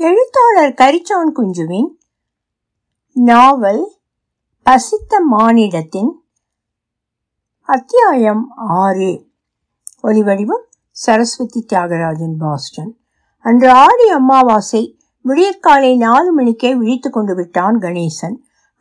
எழுத்தாளர் கரிச்சான் குஞ்சுவின் நாவல் பசித்த மானிடத்தின் அத்தியாயம் ஆறு. ஒலிவடிவம் சரஸ்வதி தியாகராஜன் பாஸ்டன். அன்று ஆடி அமாவாசை. விடியற்காலை நாலு மணிக்கே விழித்து கொண்டு விட்டான் கணேசன்.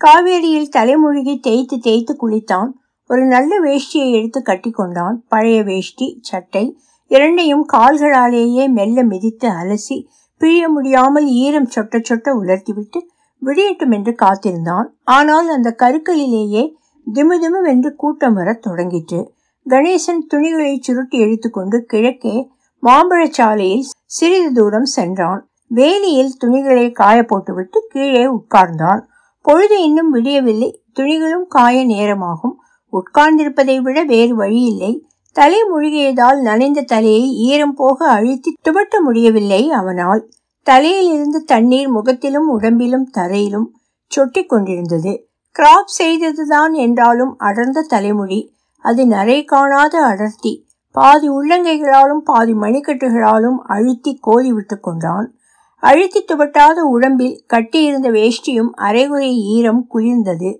காவேரியில் தலைமுழுகி தேய்த்து தேய்த்து குளித்தான். ஒரு நல்ல வேஷ்டியை எடுத்து கட்டி கொண்டான். பழைய வேஷ்டி சட்டை இரண்டையும் கால்களாலேயே மெல்ல மிதித்து அலசி பிழிய முடியாமல் ஈரம் சொட்ட சொட்ட உலர்த்திவிட்டு விடியட்டும் என்று காத்திருந்தான். ஆனால் அந்த கருக்களிலேயே திமுதிமுவென்று கூட்டம் வரத் தொடங்கிற்று. கணேசன் துணிகளை சுருட்டி எடுத்துக்கொண்டு கிழக்கே மாம்பழச்சாலையில் சிறிது தூரம் சென்றான். வேலியில் துணிகளை காய போட்டுவிட்டு கீழே உட்கார்ந்தான். பொழுது இன்னும் விடியவில்லை. துணிகளும் காய நேரமாகும். உட்கார்ந்திருப்பதை விட வேறு வழியில்லை. தலை முழுகியதால் நனைந்த தலையை ஈரம் போக அழுத்தி துவட்ட முடியவில்லை அவனால். தலையில் இருந்து தண்ணீர் முகத்திலும் உடம்பிலும் தரையிலும் சொட்டி கொண்டிருந்தது. கிராப் செய்ததுதான் என்றாலும் அடர்ந்த தலைமுடி அது நரை காணாத அடர்த்தி. பாதி உள்ளங்கைகளாலும் பாதி மணிக்கட்டுகளாலும் அழுத்தி கோதி விட்டு கொண்டான். அழுத்தி துவட்டாத உடம்பில் கட்டியிருந்த வேஷ்டியும் அரைகுறை ஈரம் குளிர்ந்தது.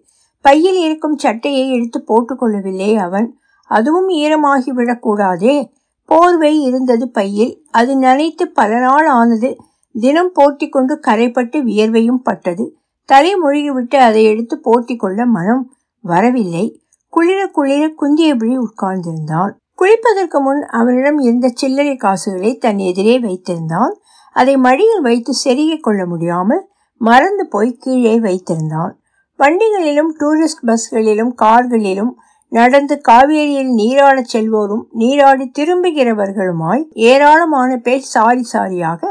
பையில் இருக்கும் சட்டையை எடுத்து போட்டுக்கொள்ளவில்லை அவன். அதுவும் ஈரமாகி விடக்கூடாதே. போர்வை இருந்தது பையில். அது நனைத்து பல நாள் ஆனது. தினம் போட்டி கொண்டு கரைப்பட்டு வியர்வையும் பட்டது. தலை மொழிகிவிட்டு அதை எடுத்து போட்டி கொள்ள மனம் வரவில்லை. குளிர குளிர குந்தியபடி உட்கார்ந்திருந்தான். குளிப்பதற்கு முன் அவனிடம் இருந்த சில்லறை காசுகளை தன் எதிரே வைத்திருந்தான். அதை மடியில் வைத்து செருகிக் கொள்ள முடியாமல் மறந்து போய் கீழே வைத்திருந்தான். வண்டிகளிலும் டூரிஸ்ட் பஸ்களிலும் கார்களிலும் நடந்து காவேரியில் நீராடச் செல்வோரும் நீராடி திரும்புகிறவர்களுமாய் ஏராளமான பேர் சாரி சாரியாக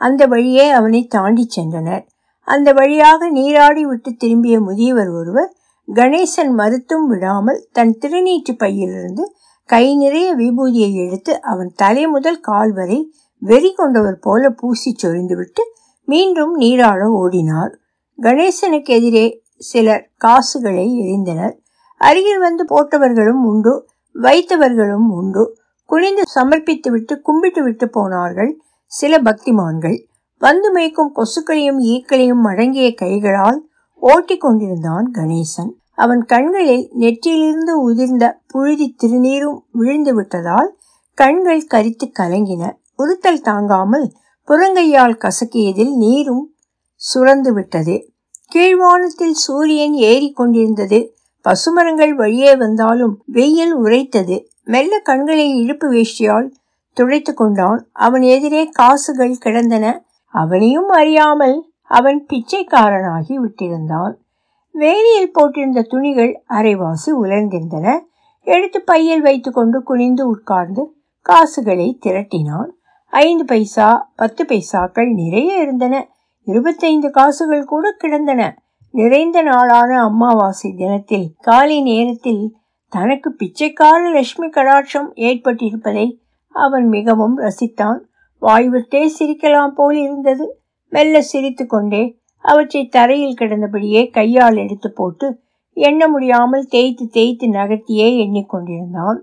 அந்த வழியே அவனை தாண்டி சென்றனர். அந்த வழியாக நீராடி விட்டு திரும்பிய முதியவர் ஒருவர் கணேசன் மறுத்தும் விடாமல் தன் திருநீற்று பையிலிருந்து கை நிறைய விபூதியை எடுத்து அவன் தலை முதல் கால் வரை வெறி கொண்டவர் போல பூசி சொரிந்துவிட்டு மீண்டும் நீராட ஓடினார். கணேசனுக்கு எதிரே சிலர் காசுகளை எரிந்தனர் அருகில் வந்து போட்டவர்களும் உண்டு வைத்தவர்களும் உண்டு. குனிந்து சமர்ப்பித்துவிட்டு கும்பிட்டு விட்டு போனார்கள் சில பக்திமான்கள். வந்து மேய்க்கும் கொசுக்களையும் ஈக்களையும் அடங்கிய கைகளால் ஓட்டி கொண்டிருந்தான் கணேசன். அவன் கண்களில் நெற்றியிலிருந்து உதிர்ந்த புழுதி திருநீரும் விழுந்து விட்டதால் கண்கள் கரித்து கலங்கின. உறுத்தல் தாங்காமல் புறங்கையால் கசக்கியதில் நீரும் சுரந்து விட்டது. கீழ்வானத்தில் சூரியன் ஏறி கொண்டிருந்தது பசுமரங்கள் வழியே வந்தாலும் வெயில் உரைத்தது. மெல்ல கண்களை இழுப்பு வேஷ்டியால் துடைத்து கொண்டான். அவன் எதிரே காசுகள் கிடந்தன. அவனையும் அறியாமல் அவன் பிச்சைக்காரனாகி விட்டிருந்தான். வேலியில் போட்டிருந்த துணிகள் அரைவாசி உலர்ந்திருந்தன. எடுத்து பையில் வைத்துக்கொண்டு குனிந்து உட்கார்ந்து காசுகளை திரட்டினான். ஐந்து பைசா பத்து பைசாக்கள் நிறைய இருந்தன. இருபத்தைந்து காசுகள் கூட கிடந்தன. நிறைந்த நாளான அமாவாசை தினத்தில் காலை நேரத்தில் தனக்கு பிச்சைக்கார லட்சுமி கடாட்சம் ஏற்பட்டிருப்பதை அவன் மிகவும் ரசித்தான். வாய்விட்டே சிரிக்கலாம் போல் இருந்தது. மெல்ல சிரித்து கொண்டே அவற்றை தரையில் கிடந்தபடியே கையால் எடுத்து போட்டு எண்ண முடியாமல் தேய்த்து தேய்த்து நகர்த்தியே எண்ணிக்கொண்டிருந்தான்.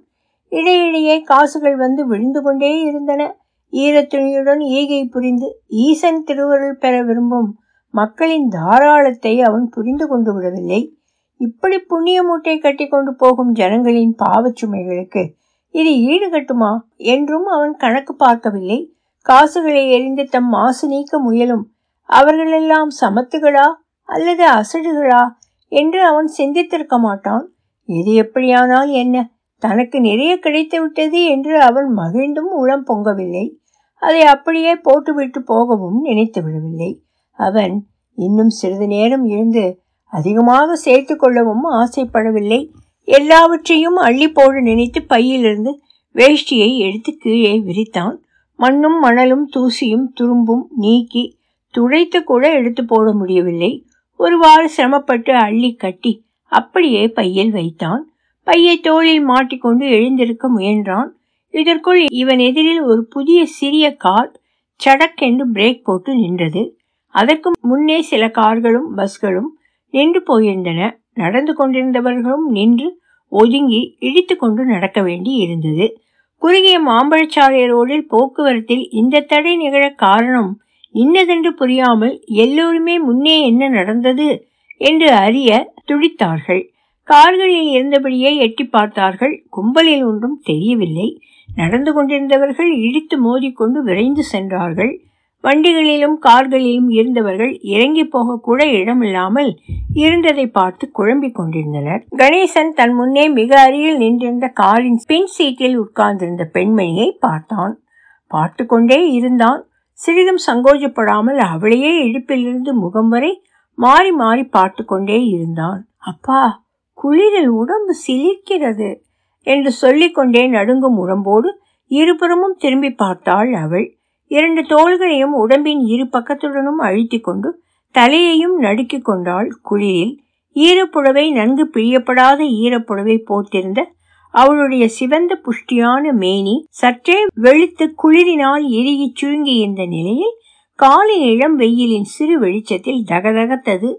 இடையிடையே காசுகள் வந்து விழுந்து கொண்டே இருந்தன. ஈரத்துணியுடன் ஈகை புரிந்து ஈசன் திருவருள் பெற விரும்பும் மக்களின் தாராளத்தை அவன் புரிந்து கொண்டு விடவில்லை. இப்படி புண்ணிய மூட்டை கட்டி கொண்டு போகும் ஜனங்களின் பாவச்சுமைகளுக்கு இது ஈடுகட்டுமா என்றும் அவன் கணக்கு பார்க்கவில்லை. காசுகளை எரிந்து தம் மாசு நீக்க முயலும். அவர்களெல்லாம் சமத்துகளா அல்லது அசடுகளா என்று அவன் சிந்தித்திருக்க மாட்டான். எது எப்படியானால் என்ன? தனக்கு நிறைய கிடைத்து விட்டது என்று அவன் மகிழ்ந்தும் உளம் பொங்கவில்லை. அதை அப்படியே போட்டுவிட்டு போகவும் நினைத்து விடவில்லை. அவன் இன்னும் சிறிது நேரம் இருந்து அதிகமாக சேர்த்து கொள்ளவும் ஆசைப்படவில்லை. எல்லாவற்றையும் அள்ளி போட நினைத்து பையிலிருந்து வேஷ்டியை எடுத்து கீழே விரித்தான். மண்ணும் மணலும் தூசியும் துரும்பும் நீக்கி துடைத்து கூட எடுத்து போட முடியவில்லை. ஒருவாறு சிரமப்பட்டு அள்ளி கட்டி அப்படியே பையில் வைத்தான். பையை தோளில் மாட்டிக்கொண்டு எழுந்திருக்க முயன்றான். இதற்குள் இவன் எதிரில் ஒரு புதிய சிறிய கார் சடக்கென்று பிரேக் போட்டு நின்றது. அதற்கு முன்னே சில கார்களும் பஸ்களும் நின்று போயிருந்தன. நடந்து கொண்டிருந்தவர்களும் நின்று ஒதுங்கி இடித்து கொண்டு நடக்க வேண்டி இருந்தது. குறுகிய மாம்பழச்சாலை ரோடில் போக்குவரத்தில் இந்த தடை நிகழ காரணம் இன்னதென்று புரியாமல் எல்லோருமே முன்னே என்ன நடந்தது என்று அறிய துடித்தார்கள். கார்களில் இருந்தபடியே எட்டி பார்த்தார்கள். கும்பலில் ஒன்றும் தெரியவில்லை. நடந்து கொண்டிருந்தவர்கள் இடித்து மோதிக்கொண்டு விரைந்து சென்றார்கள். வண்டிகளிலும் கார்களிலும் இருந்தவர்கள் இறங்கி போக கூட இடமில்லாமல் இருந்ததை பார்த்து குழம்பிக் கொண்டிருந்தனர். கணேசன் தன் முன்னே மிக அருகில் நின்றிருந்த காரின் பின் சீட்டில் உட்கார்ந்திருந்த பெண்மணியை பார்த்தான். பார்த்து கொண்டே இருந்தான். சிறிதும் சங்கோஜப்படாமல் அவளையே இடுப்பிலிருந்து முகம் வரை மாறி மாறி பார்த்து கொண்டே இருந்தான். அப்பா குளிரில் உடம்பு சிலிர்க்கிறது என்று சொல்லிக்கொண்டே நடுங்கும் உடம்போடு இருபுறமும் திரும்பி பார்த்தாள் அவள். இரண்டு தோள்களையும் உடம்பின் இரு பக்கத்துடனும் அழுத்திக் கொண்டு தலையையும் நடுக்கிக் கொண்டாள் குளிரில் ஈரப்புடவை நன்கு பிழியப்படாத ஈரப்புடவை போத்திருந்த அவளுடைய சிவந்த புஷ்டியான மேனி சற்றே வெளுத்து குளிரினால் இறுகி சுருங்கி இருந்த நிலையில் காலின் இளம் வெயிலின் சிறு வெளிச்சத்தில் தகதகத்தது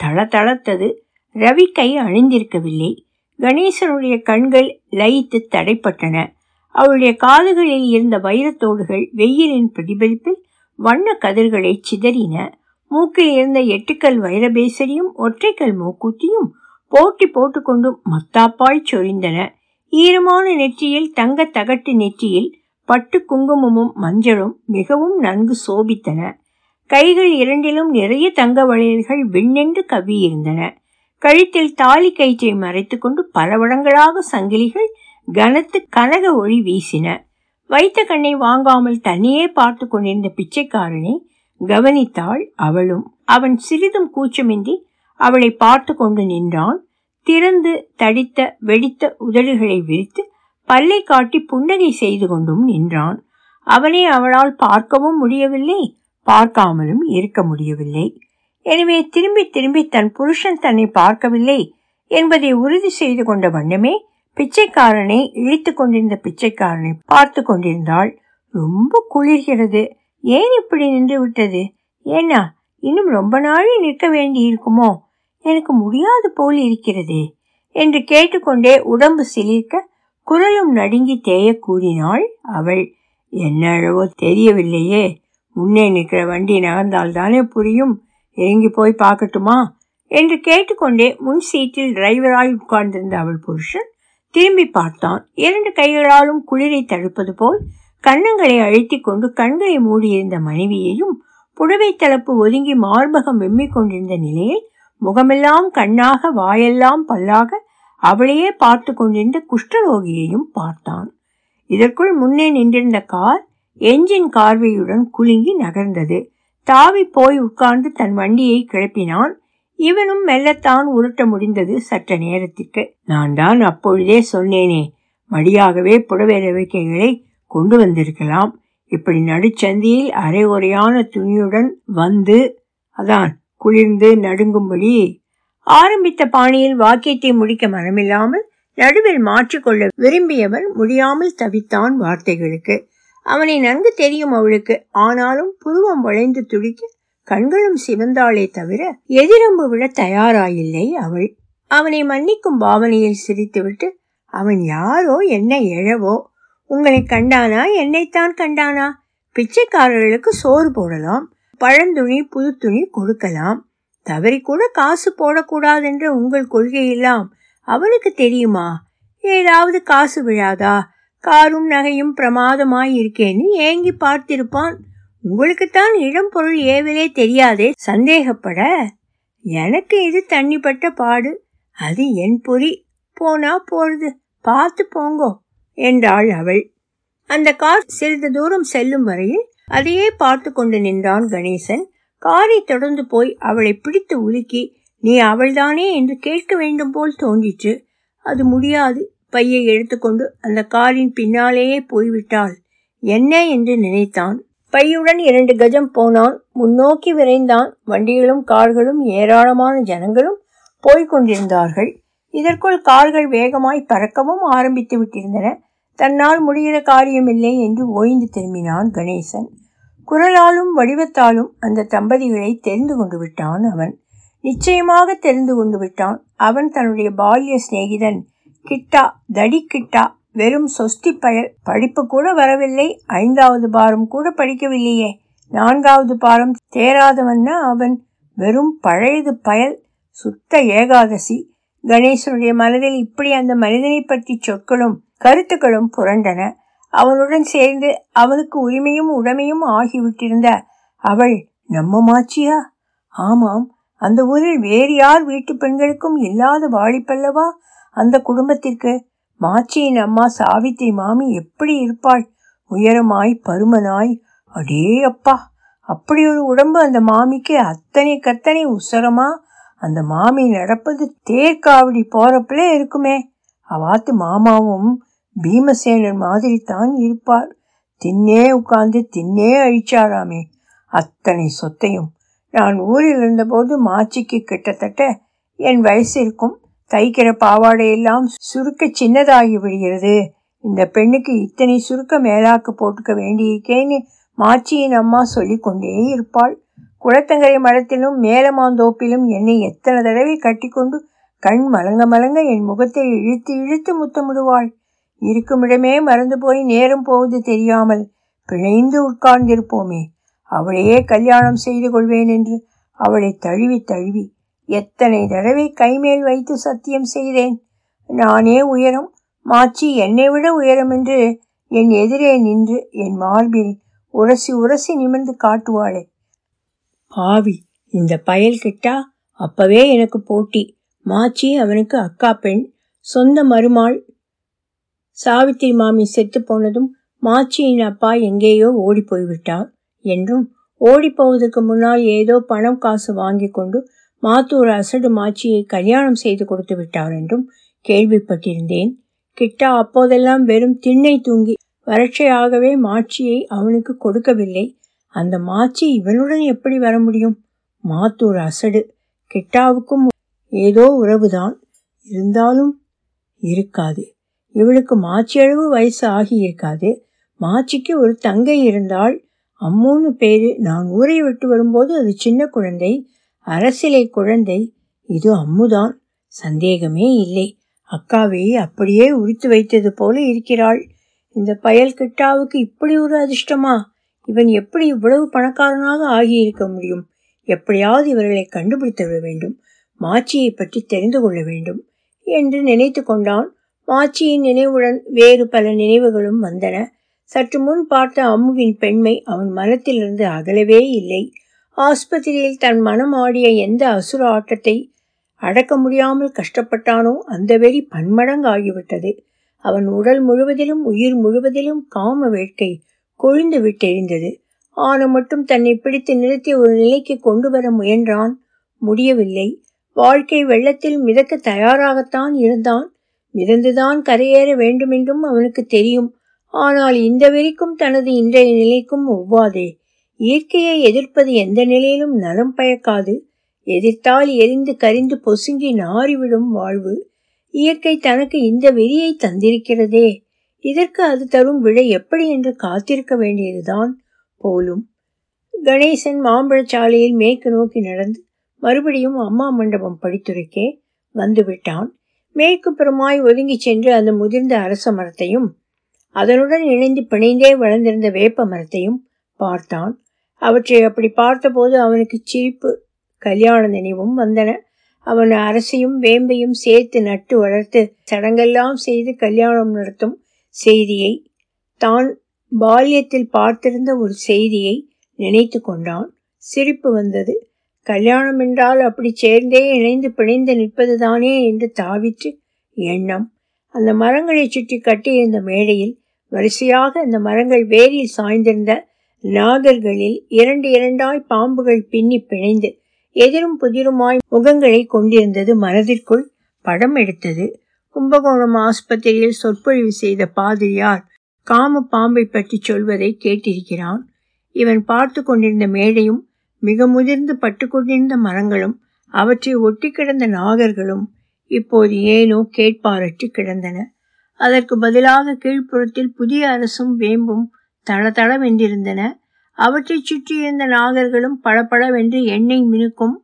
தளதளத்தது. ரவி கை அணிந்திருக்கவில்லை. கணேசனுடைய கண்கள் லயித்து தடைப்பட்டன. அவளுடைய காதுகளில் இருந்த வைரத்தோடுகள் வெயிலின் பிரதிபலிப்பில் வண்ண கதிர்களை சிதறின. மூக்கில் இருந்த எட்டுக்கல் வைரபேசரியும் ஒற்றைக்கல் மூக்கூத்தியும் போட்டி போட்டுக்கொண்டு மத்தாப்பாய் சொரிந்தன. ஈரமான நெற்றியில் தங்க தகட்டு நெற்றியில் பட்டு குங்குமமும் மஞ்சளும் மிகவும் நன்கு சோபித்தன. கைகள் இரண்டிலும் நிறைய தங்க வளையல்கள் விண்ணென்று கவ்வியிருந்தன. கழுத்தில் தாலி கயிற்றை மறைத்துக்கொண்டு பல வடங்களாக சங்கிலிகள் கனத்து கனக ஒளி வீசின. வைத்த கண்ணை வாங்காமல் தன்னையே பார்த்து கொண்டிருந்த பிச்சைக்காரனை கவனித்தாள் அவளும். அவன் சிறிதும் கூச்சமின்றி அவளை பார்த்து கொண்டு நின்றான். திறந்து தடித்த வெடித்த உதடுகளை விரித்து பல்லை காட்டி புன்னகை செய்து கொண்டும் நின்றான். அவனை அவளால் பார்க்கவும் முடியவில்லை பார்க்காமலும் இருக்க முடியவில்லை. எனவே திரும்பி திரும்பி தன் புருஷன் தன்னை பார்க்கவில்லை என்பதை உறுதி செய்து கொண்ட வண்ணமே பிச்சைக்காரனை இழித்து கொண்டிருந்த பிச்சைக்காரனை பார்த்து கொண்டிருந்தாள். ரொம்ப குளிர்கிறது. ஏன் இப்படி நின்று விட்டது? ஏன்னா இன்னும் ரொம்ப நாளே நிற்க வேண்டி இருக்குமோ எனக்கு முடியாது போல் இருக்கிறதே என்று கேட்டுக்கொண்டே உடம்பு சிலிர்க்க குரலும் நடுங்கி தேய கூறினாள் அவள். என்ன தெரியவில்லையே. முன்னே நிற்கிற வண்டி நகர்ந்தால் தானே புரியும். இறங்கி போய் பார்க்கட்டுமா? என்று கேட்டுக்கொண்டே முன் சீட்டில் டிரைவராய் உட்கார்ந்திருந்த அவள் புருஷன் திரும்பி பார்த்தான். இரண்டு கைகளாலும் குளிரை தடுப்பது போல் கண்ணங்களை அழுத்தி கொண்டு கண்களை மூடியிருந்த மனைவியையும் புடவை தளப்பு ஒதுங்கி மார்பகம் வெம்மிக் கொண்டிருந்த நிலையில் முகமெல்லாம் கண்ணாக வாயெல்லாம் பல்லாக அவளையே பார்த்து கொண்டிருந்த குஷ்டரோகியையும் பார்த்தான். இதற்குள் முன்னே நின்றிருந்த கார் என்ஜின் கார்வையுடன் குலுங்கி நகர்ந்தது. தாவி போய் உட்கார்ந்து தன் வண்டியை கிளப்பினான். இவனும் மெல்லத்தான் உருட்ட முடிந்தது சற்ற நேரத்திற்கு. நான் தான் அப்பொழுதே சொன்னேனே மடியாகவே புடவை ரவிக்கைகளை கொண்டு வந்திருக்கலாம். இப்படி நடுச்சந்தியில் அரை உரையான துணியுடன் வந்து அதான் குளிர்ந்து நடுங்கும்படி. ஆரம்பித்த பாணியில் வாக்கியத்தை முடிக்க மனமில்லாமல் நடுவில் மாற்றிக்கொள்ள விரும்பியவன் முடியாமல் தவித்தான் வார்த்தைகளுக்கு. அவனை நன்கு தெரியும் அவளுக்கு. ஆனாலும் புருவம் வளைந்து துடிக்க கண்களும் சிவந்தாளே தவிர எதிரம்பு விட தயாராயில்லை அவள். அவனை மன்னிக்கும் பாவனையில் சிரித்துவிட்டு அவன் யாரோ என்ன எழவோ? உங்களை கண்டானா? என்னைத்தான் கண்டானா? பிச்சைக்காரர்களுக்கு சோறு போடலாம் பழந்துணி புது துணி கொடுக்கலாம். தவறி கூட காசு போடக்கூடாதென்ற உங்கள் கொள்கையெல்லாம் அவனுக்கு தெரியுமா? ஏதாவது காசு விழாதா? காரும் நகையும் பிரமாதமாய் இருக்கேன்னு ஏங்கி பார்த்திருப்பான். உங்களுக்குத்தான் இளம் பொருள் ஏவிலே தெரியாதே சந்தேகப்பட? எனக்கு இது தண்ணிப்பட்ட பாடு. அது என் பொறி. போனா போறது பார்த்து போங்கோ என்றாள் அவள். அந்த கார் சிறிது தூரம் செல்லும் வரையில் அதையே பார்த்து கொண்டு நின்றான் கணேசன். காரை தொடர்ந்து போய் அவளை பிடித்து உலுக்கி நீ அவள்தானே என்று கேட்க வேண்டும் போல் தோன்றிற்று. அது முடியாது. பையை எடுத்துக்கொண்டு அந்த காரின் பின்னாலேயே போய்விட்டாள். என்ன? என்று நினைத்தான். பையுடன் இரண்டு கஜம் போனான். முன்னோக்கி விரைந்தான். வண்டிகளும் கார்களும் ஏராளமான ஜனங்களும் போய்கொண்டிருந்தார்கள் இதற்குள் கார்கள் வேகமாய் பறக்கவும் ஆரம்பித்து விட்டிருந்தன. தன்னால் முடிகிற காரியமில்லை என்று ஓய்ந்து திரும்பினான் கணேசன். குரலாலும் வடிவத்தாலும் அந்த தம்பதிகளை தெரிந்து கொண்டு விட்டான் அவன். நிச்சயமாக தெரிந்து கொண்டு விட்டான். அவன் தன்னுடைய பால்ய சிநேகிதன் கிட்டா தடி கிட்டா வெறும் சொஸ்தி பயல் படிப்பு கூட வரவில்லை. ஐந்தாவது பாரம் கூட படிக்கவில்லையே. நான்காவது பாரம் தேராதவன்னா அவன் வெறும் பழையது பயல் சுத்த ஏகாதசி. கணேசனுடைய மனதில் இப்படி அந்த மனிதனை பற்றி சொற்களும் கருத்துக்களும் புரண்டன. அவனுடன் சேர்ந்து அவனுக்கு உரிமையும் உடமையும் ஆகிவிட்டிருந்த அவள் நம்ம மாச்சியா ஆமாம். அந்த ஊரில் வேறு யார் வீட்டு பெண்களுக்கும் இல்லாத வாழிப்பல்லவா அந்த குடும்பத்திற்கு மாச்சியின் அம்மா சாவித்திரி மாமி எப்படி இருப்பாள்? உயரமாய் பருமனாய். அடே அப்பா அப்படி ஒரு உடம்பு அந்த மாமிக்கு அத்தனை கத்தனை உசரமா? அந்த மாமி நடப்பது தேர்காவடி போறப்பல இருக்குமே. அவாத்து மாமாவும் பீமசேனன் மாதிரி தான் இருப்பார். தின்னே உட்கார்ந்து தின்னே அழிச்சாராமே. அத்தனை சொத்தையும். நான் ஊரில் இருந்தபோது மாச்சிக்கு கிட்டத்தட்ட என் வயசு இருக்கும் தைக்கிற பாவாடையெல்லாம் சுருக்க சின்னதாகி விடுகிறது. இந்த பெண்ணுக்கு இத்தனை சுருக்க மேலாக்கு போட்டுக்க வேண்டியிருக்கேன்னு மாச்சியின் அம்மா சொல்லி கொண்டே இருப்பாள். குளத்தங்கரை மரத்திலும் மேலமாந்தோப்பிலும் என்னை எத்தனை தடவை கட்டிக்கொண்டு கண் மலங்க மலங்க என் முகத்தை இழுத்து இழுத்து முத்தமிடுவாள். இருக்குமிடமே மறந்து போய் நேரம் போவது தெரியாமல் பிழைந்து உட்கார்ந்திருப்போமே. அவளையே கல்யாணம் செய்து கொள்வேன் என்று அவளை தழுவி தழுவி எத்தனை தடவை கைமேல் வைத்து சத்தியம் செய்தேன். நானே உயரம். மாச்சி என்னை விட உயரம் என்று என் எதிரே நின்று என் மார்பில் உரசி உரசி நிமிர்ந்து காட்டுவாளே. பாவி இந்த பயல் கிட்டா? அப்பவே எனக்கு போட்டி. மாச்சி அவனுக்கு அக்கா பெண். சொந்த மருமாள். சாவித்திரி மாமி செத்து போனதும் மாச்சியின் அப்பா எங்கேயோ ஓடி போய்விட்டார் என்றும் ஓடி போவதற்கு முன்னால் ஏதோ பணம் காசு வாங்கி கொண்டு மாத்தூர் அசடு மாச்சியை கல்யாணம் செய்து கொடுத்து விட்டார் என்றும் கேள்விப்பட்டிருந்தேன். கிட்டா அப்போதெல்லாம் வெறும் திண்ணை தூங்கி வறட்சையாகவே மாட்சியை அவனுக்கு கொடுக்கவில்லை. அந்த மாச்சி இவனுடன் எப்படி வர முடியும்? மாத்தூர் அசடு கிட்டாவுக்கும் ஏதோ உறவுதான். இருந்தாலும் இருக்காது. இவளுக்கு மாச்சியளவு வயசு ஆகி இருக்காது மாச்சிக்கு ஒரு தங்கை இருந்தால் அம்மூன்னு பேரு. நான் ஊரை விட்டு வரும்போது அது சின்ன குழந்தை. அரசிலை குழந்தை இது அம்முதான். சந்தேகமே இல்லை. அக்காவை அப்படியே உரித்து வைத்தது போல இருக்கிறாள். இந்த பயல் கிட்டாவுக்கு இப்படி ஒரு அதிர்ஷ்டமா? இவன் எப்படி இவ்வளவு பணக்காரனாக ஆகியிருக்க முடியும்? எப்படியாவது இவர்களை கண்டுபிடித்து விட வேண்டும். மாச்சியை பற்றி தெரிந்து கொள்ள வேண்டும் என்று நினைத்து கொண்டான். மாச்சியின் நினைவுடன் வேறு பல நினைவுகளும் வந்தன. சற்று முன் பார்த்த அம்முவின் பெண்மை அவன் மனத்திலிருந்து அகலவே இல்லை. ஆஸ்பத்திரியில் தன் மனம் ஆடிய எந்த அசுர ஆட்டத்தை அடக்க முடியாமல் கஷ்டப்பட்டானோ அந்த வெறி பன்மடங்கு ஆகிவிட்டது. அவன் உடல் முழுவதிலும் உயிர் முழுவதிலும் காம வேட்கை கொழுந்து விட்டெறிந்தது ஆன மட்டும் தன்னை பிடித்து நிறுத்தி ஒரு நிலைக்கு கொண்டு வர முயன்றான். முடியவில்லை. வாழ்க்கை வெள்ளத்தில் மிதக்க தயாராகத்தான் இருந்தான். மிதந்துதான் கரையேற வேண்டுமென்றும் அவனுக்கு தெரியும். ஆனால் இந்த வெறிக்கும் தனது இன்றைய நிலைக்கும் ஒவ்வாதே. இயற்கையை எதிர்ப்பது எந்த நிலையிலும் நலம் பயக்காது. எதிர்த்தால் எரிந்து கரிந்து பொசுங்கி நாறிவிடும் வாழ்வு. இயற்கை தனக்கு இந்த வெறியை தந்திருக்கிறதே. இதற்கு அது தரும் விழை எப்படி என்று காத்திருக்க வேண்டியதுதான் போலும். கணேசன் மாம்பழச்சாலையில் மேற்கு நோக்கி நடந்து மறுபடியும் அம்மா மண்டபம் படித்துரைக்கே வந்துவிட்டான். மேற்கு புறமாய் ஒதுங்கி சென்று அந்த முதிர்ந்த அரச மரத்தையும் அதனுடன் இணைந்து பிணைந்தே வளர்ந்திருந்த வேப்ப மரத்தையும் பார்த்தான். அவற்றை அப்படி பார்த்தபோது அவனுக்கு சிரிப்பு கல்யாண நினைவும் வந்தன. அவன் அரசையும் வேம்பையும் சேர்த்து நட்டு வளர்த்து சடங்கெல்லாம் செய்து கல்யாணம் நடத்தும் செய்தியை தான் பால்யத்தில் பார்த்திருந்த ஒரு செய்தியை நினைத்து கொண்டான். சிரிப்பு வந்தது. கல்யாணம் என்றால் அப்படி சேர்ந்தே இணைந்து பிணைந்து நிற்பதுதானே என்று தாவிற்று. எண்ணம். அந்த மரங்களை சுற்றி கட்டியிருந்த மேடையில் வரிசையாக அந்த மரங்கள் வேரில் சாய்ந்திருந்த நாகர்களில் இரண்டு இரண்டாய் பாம்புகள் பின்னி பிணைந்து எதிரும் புதிருமாய் முகங்களை கொண்டிருந்தது மனதிற்குள் படம் எடுத்தது. கும்பகோணம் ஆஸ்பத்திரியில் சொற்பொழிவு செய்த பாதிரியார் காம பாம்பை பற்றி சொல்வதை கேட்டிருக்கிறான். இவன் பார்த்து கொண்டிருந்த மேடையும் மிக முதிர்ந்து பட்டு கொண்டிருந்த மரங்களும் அவற்றை ஒட்டி கிடந்த நாகர்களும் இப்போது ஏனோ கேட்பாரற்று கிடந்தன. அதற்கு பதிலாக கீழ்ப்புறத்தில் புதிய அரசும் வேம்பும் தளதளவென்றிருந்தன. அவற்றைச் சுற்றியிருந்த நாகர்களும் பளபளவென்று எண்ணெய் மினுக்கும்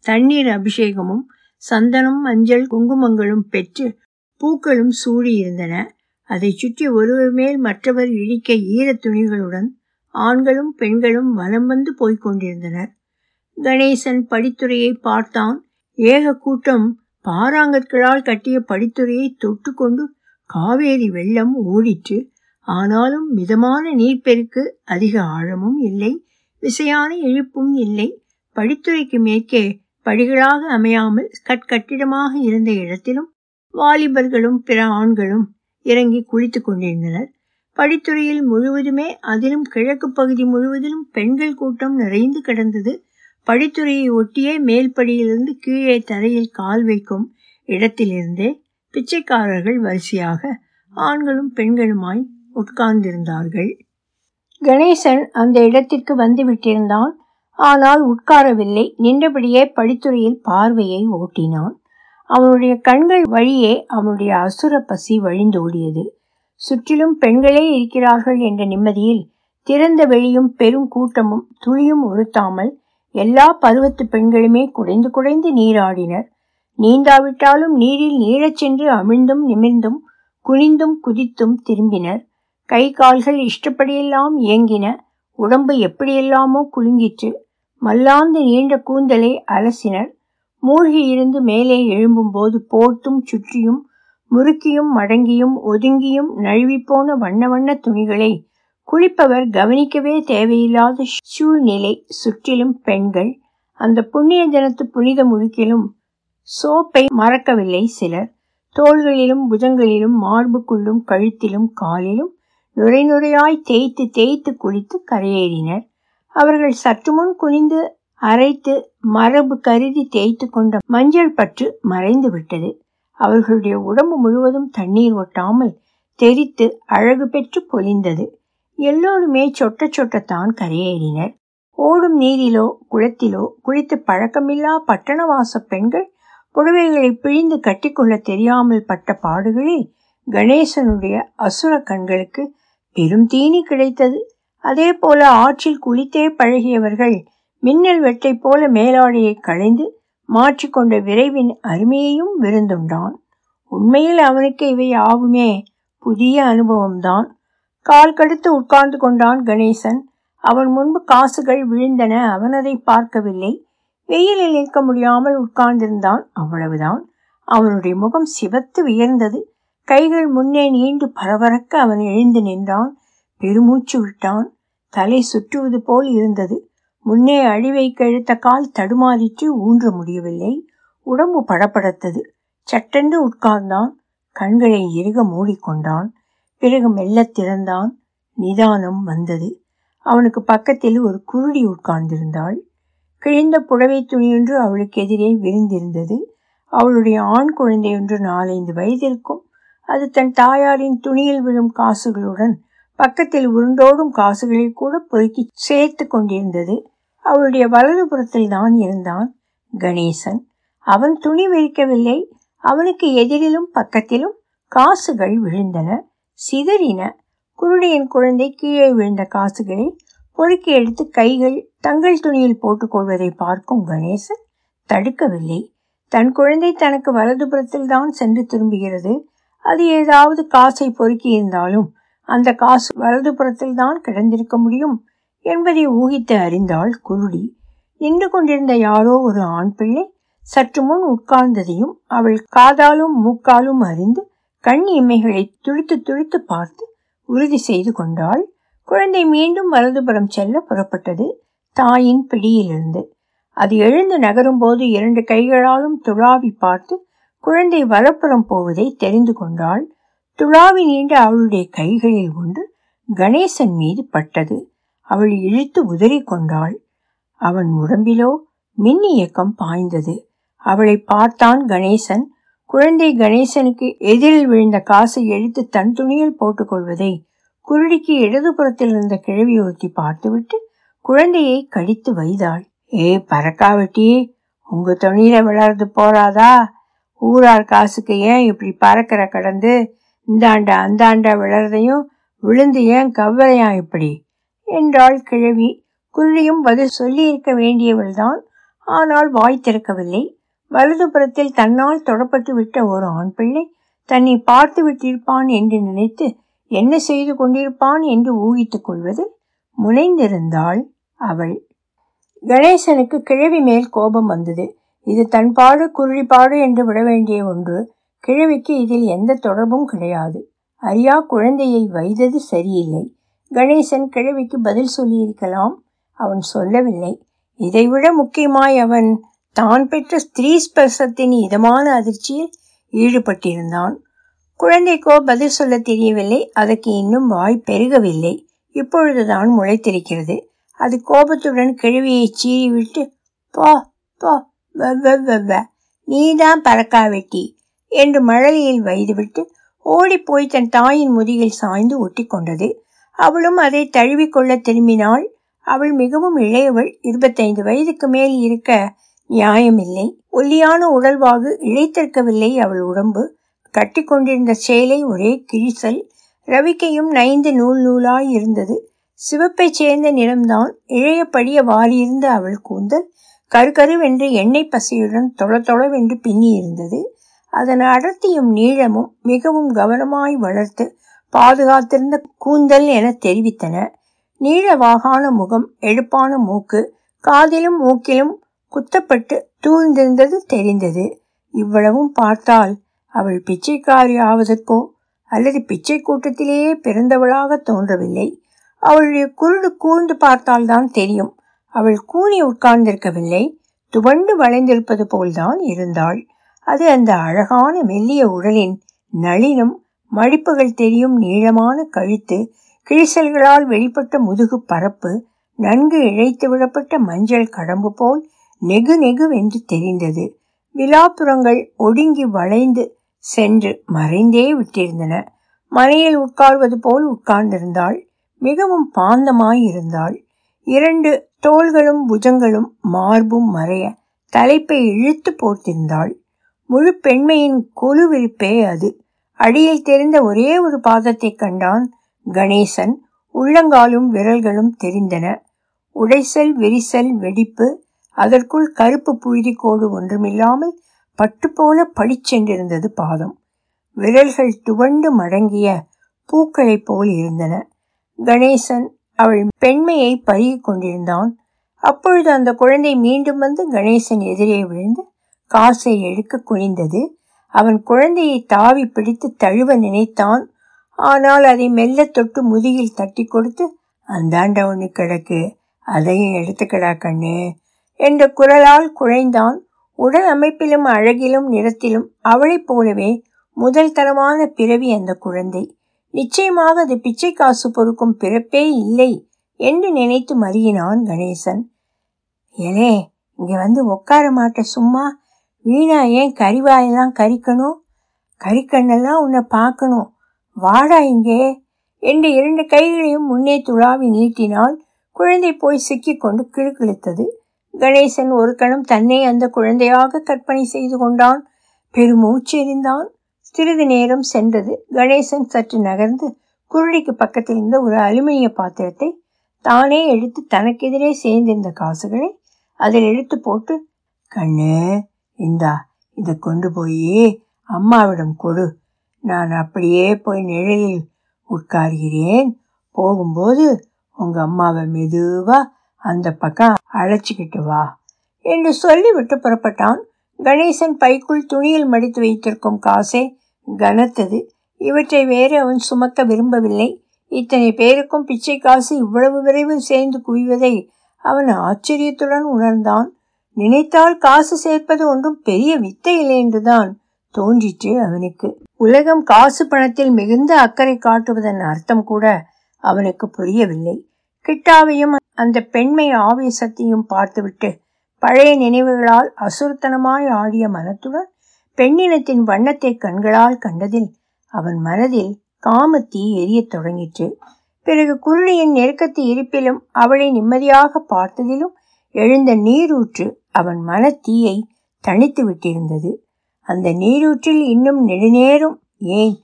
தண்ணீர் அபிஷேகமும் சந்தனம் மஞ்சள் குங்குமங்களும் பெற்று பூக்களும் சூடியிருந்தன. அதை சுற்றி ஒருவர் மேல் மற்றவர் இடிக்க ஈரத் துணிகளுடன் ஆண்களும் பெண்களும் வலம் வந்து போய்க் கொண்டிருந்தனர். கணேசன் படித்துறையை பார்த்தான். ஏக கூட்டம் பாறாங்கற்களால் கட்டிய படித்துறையை தொட்டுக்கொண்டு காவேரி வெள்ளம் ஓடிற்று ஆனாலும் மிதமான நீர்ப்பெருக்கு அதிக ஆழமும் இல்லை விசையான இழுப்பும் இல்லை. படித்துறைக்கு மேற்கே படிகளாக அமையாமல் கட்கட்டிடமாக இருந்த இடத்திலும் வாலிபர்களும் பிற ஆண்களும் இறங்கி குளித்துக் கொண்டிருந்தனர். படித்துறையில் முழுவதுமே அதிலும் கிழக்கு பகுதி முழுவதிலும் பெண்கள் கூட்டம் நிறைந்து கிடந்தது. படித்துறையை ஒட்டியே மேல்படியிலிருந்து கீழே தரையில் கால் வைக்கும் இடத்திலிருந்தே பிச்சைக்காரர்கள் வரிசையாக ஆண்களும் பெண்களுமாய் உட்கார்ந்திருந்தார்கள். கணேசன் அந்த இடத்திற்கு வந்து விட்டிருந்தான் ஆனால் உட்காரவில்லை. நின்றபடியே படித்துறையில் பார்வையை ஓட்டினான். அவனுடைய கண்கள் வழியே அவனுடைய அசுர பசி வழிந்தோடியது. சுற்றிலும் பெண்களே இருக்கிறார்கள் என்ற நிம்மதியில் திறந்த வெளியும் பெரும் கூட்டமும் துளியும் உறுத்தாமல் எல்லா பருவத்து பெண்களுமே குடைந்து குடைந்து நீராடினர். நீந்தாவிட்டாலும் நீரில் நீழச் சென்று அமிழ்ந்தும் நிமிர்ந்தும் குனிந்தும் குதித்தும் திரும்பினர். கை கால்கள் இஷ்டப்படியெல்லாம் இயங்கின உடம்பு எப்படியெல்லாமோ குலுங்கிற்று. மல்லாந்து நீண்ட கூந்தலை அலசினர். மூழ்கி இருந்து மேலே எழும்பும்போது போர்த்தும் சுற்றியும் முறுக்கியும் மடங்கியும் ஒதுங்கியும் நழுவிப்போன வண்ண வண்ண துணிகளை குளிப்பவர் கவனிக்கவே தேவையில்லாத சூழ்நிலை. சுற்றிலும் பெண்கள் அந்த புண்ணிய தினத்து புனித முழுக்கிலும் சோப்பை மறக்கவில்லை சிலர். தோள்களிலும் புஜங்களிலும் மார்புக்குள்ளும் கழுத்திலும் காலிலும் நுரை நுரையாய் தேய்த்து தேய்த்து குளித்து கரையேறினர். அவர்கள் சற்று முன் குனிந்து அரைத்து மரபு கருதி தேய்த்து கொண்ட மஞ்சள் பற்று மறைந்து விட்டது. அவர்களுடைய உடம்பு முழுவதும் தண்ணீர் ஒட்டாமல் தெரித்து அழகு பெற்று பொலிந்தது. எல்லோருமே சொட்ட சொட்டத்தான் கரையேறினர். ஓடும் நீரிலோ குளத்திலோ குளித்து பழக்கமில்லா பட்டணவாச பெண்கள் புடவைகளை பிழிந்து கட்டிக்கொள்ள தெரியாமல் பட்ட பாடுகளில் கணேசனுடைய அசுர கண்களுக்கு பெரும் தீனி கிடைத்தது. அதே போல ஆற்றில் குளித்தே பழகியவர்கள் மின்னல் வெட்டை போல மேலாடையை களைந்து மாற்றிக்கொண்ட விரைவின் அருமையையும் விருந்துண்டான். உண்மையில் அவனுக்கு இவை ஆகுமே புதிய அனுபவம்தான். கால் கடுத்து உட்கார்ந்து கொண்டான் கணேசன். அவன் முன்பு காசுகள் விழுந்தன அவன் அதை பார்க்கவில்லை. வெயிலில் நிற்க முடியாமல் உட்கார்ந்திருந்தான் அவ்வளவுதான். அவனுடைய முகம் சிவத்து உயர்ந்தது கைகள் முன்னே நீண்டு பரபரக்க அவன் எழுந்து நின்றான். பெருமூச்சு விட்டான். தலை சுற்றுவது போல் இருந்தது. முன்னே அழிவை கழுத்த கால் தடுமாறிற்று ஊன்ற முடியவில்லை. உடம்பு படபடத்தது. சட்டென்று உட்கார்ந்தான். கண்களை இறுக மூடிக்கொண்டான். பிறகு மெல்ல திறந்தான். நிதானம் வந்தது. அவனுக்கு பக்கத்தில் ஒரு குருடி உட்கார்ந்திருந்தாள். கிழிந்த புடவை துணியொன்று அவளுக்கு எதிரே விரிந்திருந்தது. அவளுடைய ஆண் குழந்தையொன்று நாலைந்து வயதிற்கும் அது தன் தாயாரின் துணியில் விழும் காசுகளுடன் பக்கத்தில் உருண்டோடும் காசுகளை கூட பொறுக்கி சேர்த்து கொண்டிருந்தது. அவளுடைய வலது புறத்தில் தான் இருந்தான் கணேசன். அவன் துணி விரிக்கவில்லை. அவனுக்கு எதிரிலும் பக்கத்திலும் காசுகள் விழுந்தன. சிதறின. குருடியின் குழந்தை கீழே விழுந்த காசுகளை பொறுக்கி எடுத்து கைகள் தங்கள் துணியில் போட்டுக்கொள்வதை பார்க்கும் கணேசன் தடுக்கவில்லை. தன் குழந்தை தனக்கு வலதுபுறத்தில் தான் சென்று திரும்புகிறது. அது ஏதாவது காசை பொறுக்கியிருந்தாலும் அந்த காசு வலதுபுறத்தில் தான் கிடந்திருக்க முடியும் என்பதை ஊகித்து அறிந்தாள் குருடி. நின்று கொண்டிருந்த யாரோ ஒரு ஆண் பிள்ளை சற்று முன் உட்கார்ந்ததையும் அவள் காதாலும் மூக்காலும் அறிந்து கண் இமைகளை துளித்து துடித்து பார்த்து உறுதி செய்து கொண்டாள். குழந்தை மீண்டும் வலதுபுறம் செல்ல புறப்பட்டது தாயின் பிடியிலிருந்து. அது எழுந்து நகரும் போது இரண்டு கைகளாலும் துழாவி பார்த்து குழந்தை வலப்புறம் போவதை தெரிந்து கொண்டாள். துளாவி நீண்ட அவளுடைய கைகளில் ஒன்று கணேசன் மீது பட்டது. அவள் இழுத்து உதறி கொண்டாள். அவன் உடம்பிலோ மின் இயக்கம் பாய்ந்தது. அவளை பார்த்தான் கணேசன். குழந்தை கணேசனுக்கு எதிரில் விழுந்த காசை எடுத்து தன் துணியில் போட்டுக்கொள்வதை குருடிக்கு இடதுபுறத்தில் இருந்த கிழவி ஒருத்தி பார்த்துவிட்டு குழந்தையை கடித்து வைத்தாள். ஏ பறக்காவட்டி உங்க துணியில விளர்ந்து போறாதா? ஊரார் காசுக்கு ஏன் இப்படி பறக்கிற கடந்து இந்தாண்ட அந்தாண்ட விழறதையும் விழுந்து ஏன் கவ்வலையா இப்படி? என்றாள் கிழவி. குருடியும் பதில் சொல்லியிருக்க வேண்டியவள்தான். ஆனால் வாய் திறக்கவில்லை வலதுபுறத்தில் தன்னால் தொடப்பட்டு விட்ட ஒரு ஆண் பிள்ளை தன்னை பார்த்து விட்டிருப்பான் என்று நினைத்து என்ன செய்து கொண்டிருப்பான் என்று ஊகித்துக் கொள்வதில் முனைந்திருந்தாள் அவள். கணேசனுக்கு கிழவி மேல் கோபம் வந்தது. இது தன்பாடு குருளிப்பாடு என்று விட வேண்டிய ஒன்று. கிழவிக்கு இதில் எந்த தொடர்பும் கிடையாது. அரியா குழந்தையை வைத்தது சரியில்லை. கணேசன் கிழவிக்கு பதில் சொல்லியிருக்கலாம். அவன் சொல்லவில்லை. இதைவிட முக்கியமாய் அவன் தான் பெற்ற ஸ்திரீ ஸ்பர்சத்தின் இதமான அதிர்ச்சியில் ஈடுபட்டிருந்தான். குழந்தைக்கோ பதில் சொல்ல தெரியவில்லை. அதற்கு இன்னும் வாய் பெருகவில்லை. இப்பொழுதுதான் முளைத்திருக்கிறது. அது கோபத்துடன் கிழவியை சீறிவிட்டு பா பா நீதான் பறக்காவெட்டி என்று மழலையில் வைத்துவிட்டு ஓடிப்போய் தன் தாயின் முதுகில் சாய்ந்து ஒட்டி கொண்டது அவளும் அதை தழுவிக்கொள்ள திரும்பினாள். அவள் மிகவும் இளையவள். இருபத்தைந்து வயதுக்கு மேல் இருக்க நியாயமில்லை. ஒல்லியான உடல்வாகு இழைத்திருக்கவில்லை அவள் உடம்பு. கட்டி கொண்டிருந்த சேலை ஒரே கிழிசல். ரவிக்கையும் நைந்து நூல் நூலாய் இருந்தது. சிவப்பைச் சேர்ந்த நிறம்தான். இழையப்படிய வாரியிருந்த அவள் கூந்தல். கருகருவென்று எண்ணெய் பசையுடன் தொள தொளவென்று பின்னி இருந்தது அதன் அடர்த்தியும் நீளமும் மிகவும் கவனமாய் வளர்த்து பாதுகாத்திருந்த கூந்தல் என தெரிவித்தன. நீளவாகான முகம் எடுப்பான மூக்கு காதிலும் மூக்கிலும் குத்தப்பட்டு தூழ்ந்திருந்தது தெரிந்தது. இவ்வளவும் பார்த்தால் அவள் பிச்சைக்காரி ஆவதற்கோ அல்லது பிச்சை கூட்டத்திலேயே பிறந்தவளாக தோன்றவில்லை. அவளுடைய குருடு கூர்ந்து பார்த்தால்தான் தெரியும். அவள் கூனி உட்கார்ந்திருக்கவில்லை. துவண்டு வளைந்திருப்பது போல்தான் இருந்தாள். அது அந்த அழகான மெல்லிய உடலின் நளினம் மடிப்புகள் தெரியும் நீளமான கழுத்து கிழிசல்களால் வெளிப்பட்ட முதுகு பரப்பு நன்கு இழைத்து விடப்பட்ட மஞ்சள் கடம்பு போல் நெகு நெகுவென்று தெரிந்தது. விழாப்புறங்கள் ஒடுங்கி வளைந்து சென்று மறைந்தே விட்டிருந்தன. மனையில் உட்கார்வது போல் உட்கார்ந்திருந்தாள். மிகவும் பாந்தமாய் இருந்தாள். இரண்டு தோள்களும் புஜங்களும் மார்பும் மறைய தலைப்பை இழுத்து போர்த்திருந்தாள். முழு பெண்மையின் கொலுவிருப்பே அது. அடியில் தெரிந்த ஒரே ஒரு பாதத்தை கண்டான் கணேசன். உள்ளங்காலும் விரல்களும் தெரிந்தன. உடைசல் விரிசல் வெடிப்பு அதற்குள் கருப்பு புழுதி கோடு ஒன்றுமில்லாமல் பட்டுப்போல படிச்சென்றிருந்தது பாதம். விரல்கள் துவண்டு மடங்கிய பூக்களைப் போல் இருந்தன. கணேசன் அவள் பெண்மையை பருகி கொண்டிருந்தான். அப்பொழுது அந்த குழந்தை மீண்டும் வந்து கணேசன் எதிரே விழுந்து காசை எடுக்க குனிந்தது. அவன் குழந்தையை தாவி பிடித்து தழுவ நினைத்தான். ஆனால் அதை மெல்ல தொட்டு முதுகில் தட்டி கொடுத்து அந்தாண்ட ஒன்று கிடக்கு. அதையும் எடுத்துக்கடா கண்ணு என்ற குரலால் குழைந்தான். உடல் அமைப்பிலும் அழகிலும் நிறத்திலும் அவளைப் போலவே முதல் தரமான பிறவி அந்த குழந்தை. நிச்சயமாக அது பிச்சை காசு பொறுக்கும் பிறப்பே இல்லை என்று நினைத்து மறியினான் கணேசன். ஏலே இங்கே வந்து உட்கார மாட்ட சும்மா வீணா ஏன் கறிவாயெல்லாம் கறிக்கணும்? கறிக்கண்ணெல்லாம் உன்னை பார்க்கணும். வாடா இங்கே என்று இரண்டு கைகளையும் முன்னே துளாவி நீட்டினால் குழந்தை போய் சிக்கிக்கொண்டு கிழுக்கிழுத்தது கணேசன் ஒரு கணம் தன்னை அந்த குழந்தையாக கற்பனை செய்து கொண்டான். பெருமூச்செறிந்தான் சிறிது நேரம் சென்றது. கணேசன் சற்று நகர்ந்து குருடிக்கு பக்கத்தில் இருந்த ஒரு அலுமினிய பாத்திரத்தை தானே எடுத்து தனக்கெதிரே சேர்ந்திருந்த காசுகளை அதில் எடுத்து போட்டு கண்ணு இந்தா இதை கொண்டு போய் அம்மாவிடம் கொடு. நான் அப்படியே போய் நிழலில் உட்கார்கிறேன். போகும்போது உங்க அம்மாவை மெதுவா அந்த பக்கம் அழைச்சிக்கிட்டு வா என்று சொல்லிவிட்டு புறப்பட்டான். கணேசன் பைக்குள் துணியில் மடித்து வைத்திருக்கும் காசே கனத்தது. இவற்றை வேறு அவன் சுமக்க விரும்பவில்லை. இத்தனை பேருக்கும் பிச்சை காசு இவ்வளவு விரைவில் சேர்ந்து குவிவதை அவன் ஆச்சரியத்துடன் உணர்ந்தான். நினைத்தால் காசு சேர்ப்பது ஒன்றும் பெரிய வித்தை இல்லை என்றுதான் தோன்றிற்று அவனுக்கு. உலகம் காசு பணத்தில் மிகுந்த அக்கறை காட்டுவதன் அர்த்தம் கூட அவனுக்கு புரியவில்லை. கிட்டாவையும் அந்த பெண்மை ஆவேசத்தையும் பார்த்துவிட்டு பழைய நினைவுகளால் அசுரத்தனமாய் ஆடிய மனத்துடன் பெண்ணினத்தின் வண்ணத்தை கண்களால் கண்டதில் அவன் மனதில் காமத்தீ எரியத் தொடங்கிற்று. பிறகு குருளியின் நெருக்கத்து இருப்பிலும் அவளை நிம்மதியாக பார்த்ததிலும் எழுந்த நீரூற்று அவன் மன தீயை தணித்து விட்டிருந்தது. அந்த நீரூற்றில் இன்னும் நெடுநேரம் ஏன்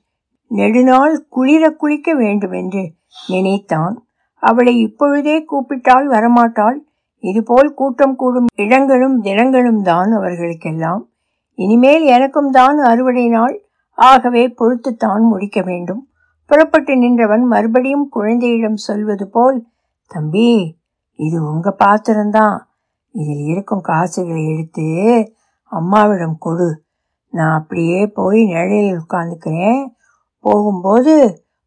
நெடுநாள் குளிர குளிக்க வேண்டும் என்று நினைத்தான். அவளை இப்பொழுதே கூப்பிட்டால் வரமாட்டாள். இதுபோல் கூட்டம் கூடும் இடங்களும் தினங்களும் தான் அவர்களுக்கெல்லாம். இனிமேல் எனக்கும் தான் அறுவடை நாள் ஆகவே பொறுத்துத்தான் முடிக்க வேண்டும். புறப்பட்டு நின்றவன் மறுபடியும் குழந்தையிடம் சொல்வது போல் தம்பி இது உங்க பாத்திரம்தான் இதில் இருக்கும் காசுகளை எடுத்து அம்மாவிடம் கொடு. நான் அப்படியே போய் நிழலில் உட்காந்துக்கிறேன் போகும்போது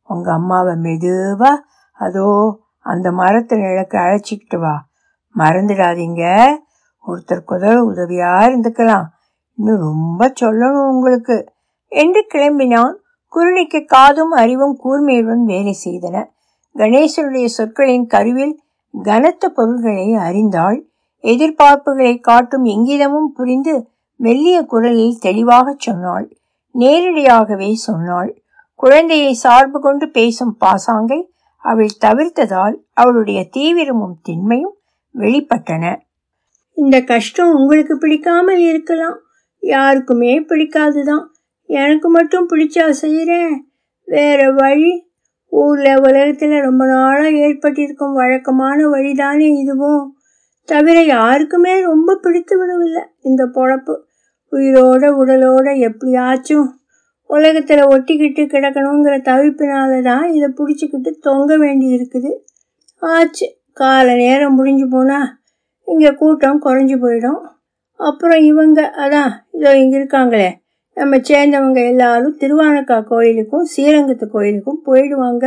உங்க அம்மாவை மெதுவா அதோ அந்த மரத்து நிழக்கு அழைச்சிக்கிட்டு வா. மறந்துடாதீங்க. ஒருத்தருக்கு குதல் உதவியா இருந்துக்கலாம். இன்னும் ரொம்ப சொல்லணும் உங்களுக்கு. என்று கிளம்பினான். குருணிக்கு காதும் அறிவும் கூர்மையுடன் வேலை செய்தன. கணேசனுடைய சொற்களின் கருவில் கனத்த பொருள்களை அறிந்தாள். எதிர்பார்ப்புகளை காட்டும் எங்கிதமும் புரிந்து மெல்லிய குரலில் தெளிவாகச் சொன்னாள். நேரடியாகவே சொன்னாள். குழந்தையை சார்பு கொண்டு பேசும் பாசாங்கை அவள் தவிர்த்ததால் அவளுடைய தீவிரமும் திண்மையும் வெளிப்பட்டன. இந்த கஷ்டம் உங்களுக்கு பிடிக்காமல் இருக்கலாம். யாருக்குமே பிடிக்காதுதான். எனக்கு மட்டும் பிடிச்சா செய்கிறேன் வேற வழி? ஊரில் உலகத்தில் ரொம்ப நாளாக ஏற்பட்டிருக்கும் வழக்கமான வழிதானே இதுவும் தவிர யாருக்குமே ரொம்ப பிடித்து விடவில்லை இந்த பொழப்பு. உயிரோட உடலோட எப்படியாச்சும் உலகத்தில் ஒட்டிக்கிட்டு கிடக்கணுங்கிற தவிப்பினால தான் இதை பிடிச்சிக்கிட்டு தொங்க வேண்டி இருக்குது ஆச்சு. காலை நேரம் முடிஞ்சு போனால் இங்கே கூட்டம் குறைஞ்சி போயிடும். அப்புறம் இவங்க அதான் இதோ இங்கே இருக்காங்களே. நம்ம சேர்ந்தவங்க எல்லாரும் திருவானக்கா கோயிலுக்கும் ஸ்ரீரங்கத்து கோயிலுக்கும் போயிடுவாங்க.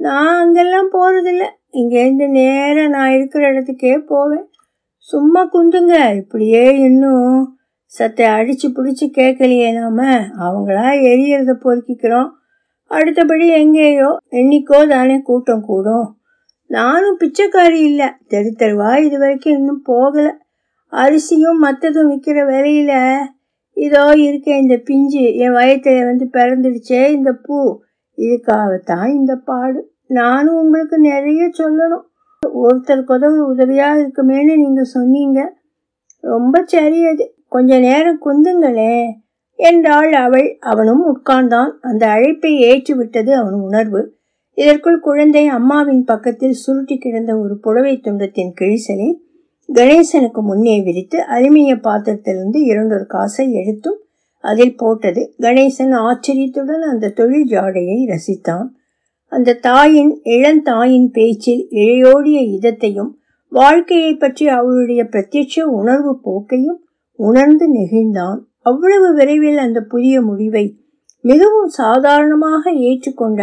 நான் அங்கெல்லாம் போகிறதில்ல இங்கேருந்து நேராக நான் இருக்கிற இடத்துக்கே போவேன். சும்மா குந்துங்க. இப்படியே இன்னும் சத்தை அடித்து பிடிச்சி கேட்கலையே நாம. அவங்களா எரியறத பொறுக்கிக்கிறோம். அடுத்தபடி எங்கேயோ என்னைக்கோ தானே கூட்டம் கூடும். நானும் பிச்சைக்காரி இல்லை. தெரு தெருவா இது வரைக்கும் இன்னும் போகலை. அரிசியும் மற்றதும் விற்கிற விலையில இதோ இருக்க இந்த பிஞ்சு. என் வயத்தில் வந்து பிறந்துடுச்சே இந்த பூ. இதுக்காகத்தான் இந்த பாடு. நானும் உங்களுக்கு நிறைய சொல்லணும். ஒருத்தருக்கு உதவி உதவியாக இருக்குமேன்னு நீங்கள் சொன்னீங்க. ரொம்ப சரி அது. கொஞ்ச நேரம் குந்துங்களே. என்றாள் அவள். அவனும் உட்கார்ந்தான். அந்த அழைப்பை ஏற்றுவிட்டது அவன் உணர்வு. இதற்குள் குழந்தை அம்மாவின் பக்கத்தில் சுருட்டி கிடந்த ஒரு புடவை துண்டத்தின் கிழிசலை கணேசனுக்கு முன்னே விரித்து அலுமினிய பாத்திரத்திலிருந்து இரண்டொரு காசை எடுத்தும் அதில் போட்டது கணேசன் ஆச்சரியத்துடன் அந்த தொழில் ஜாடையை ரசித்தான். அந்த தாயின் இளந்தாயின் பேச்சில் இழையோடிய இதத்தையும் வாழ்க்கையை பற்றி அவளுடைய பிரத்யட்ச உணர்வு போக்கையும் உணர்ந்து நெகிழ்ந்தான். அவ்வளவு விரைவில் அந்த புதிய முடிவை மிகவும் சாதாரணமாக ஏற்றுக்கொண்ட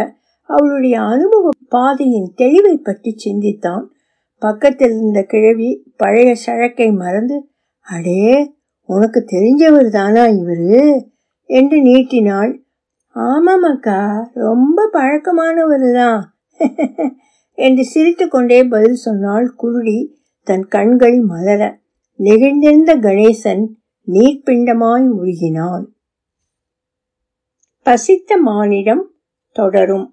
அவளுடைய அனுபவ பாதையின் தெளிவை பற்றி சிந்தித்தான். பக்கத்தில் இருந்த கிழவி பழைய சழக்கை மறந்து அடே உனக்கு தெரிஞ்சவர் தானா இவரு? என்று நீட்டினாள். ஆமாம் அக்கா ரொம்ப பழக்கமானவர் தான் என்று சிரித்து கொண்டே பதில் சொன்னாள் குருடி தன் கண்கள் மலர. நெகிழ்ந்திருந்த கணேசன் நீர்ப்பிண்டமாய் உருகினான். பசித்த மானிடம் தொடரும்.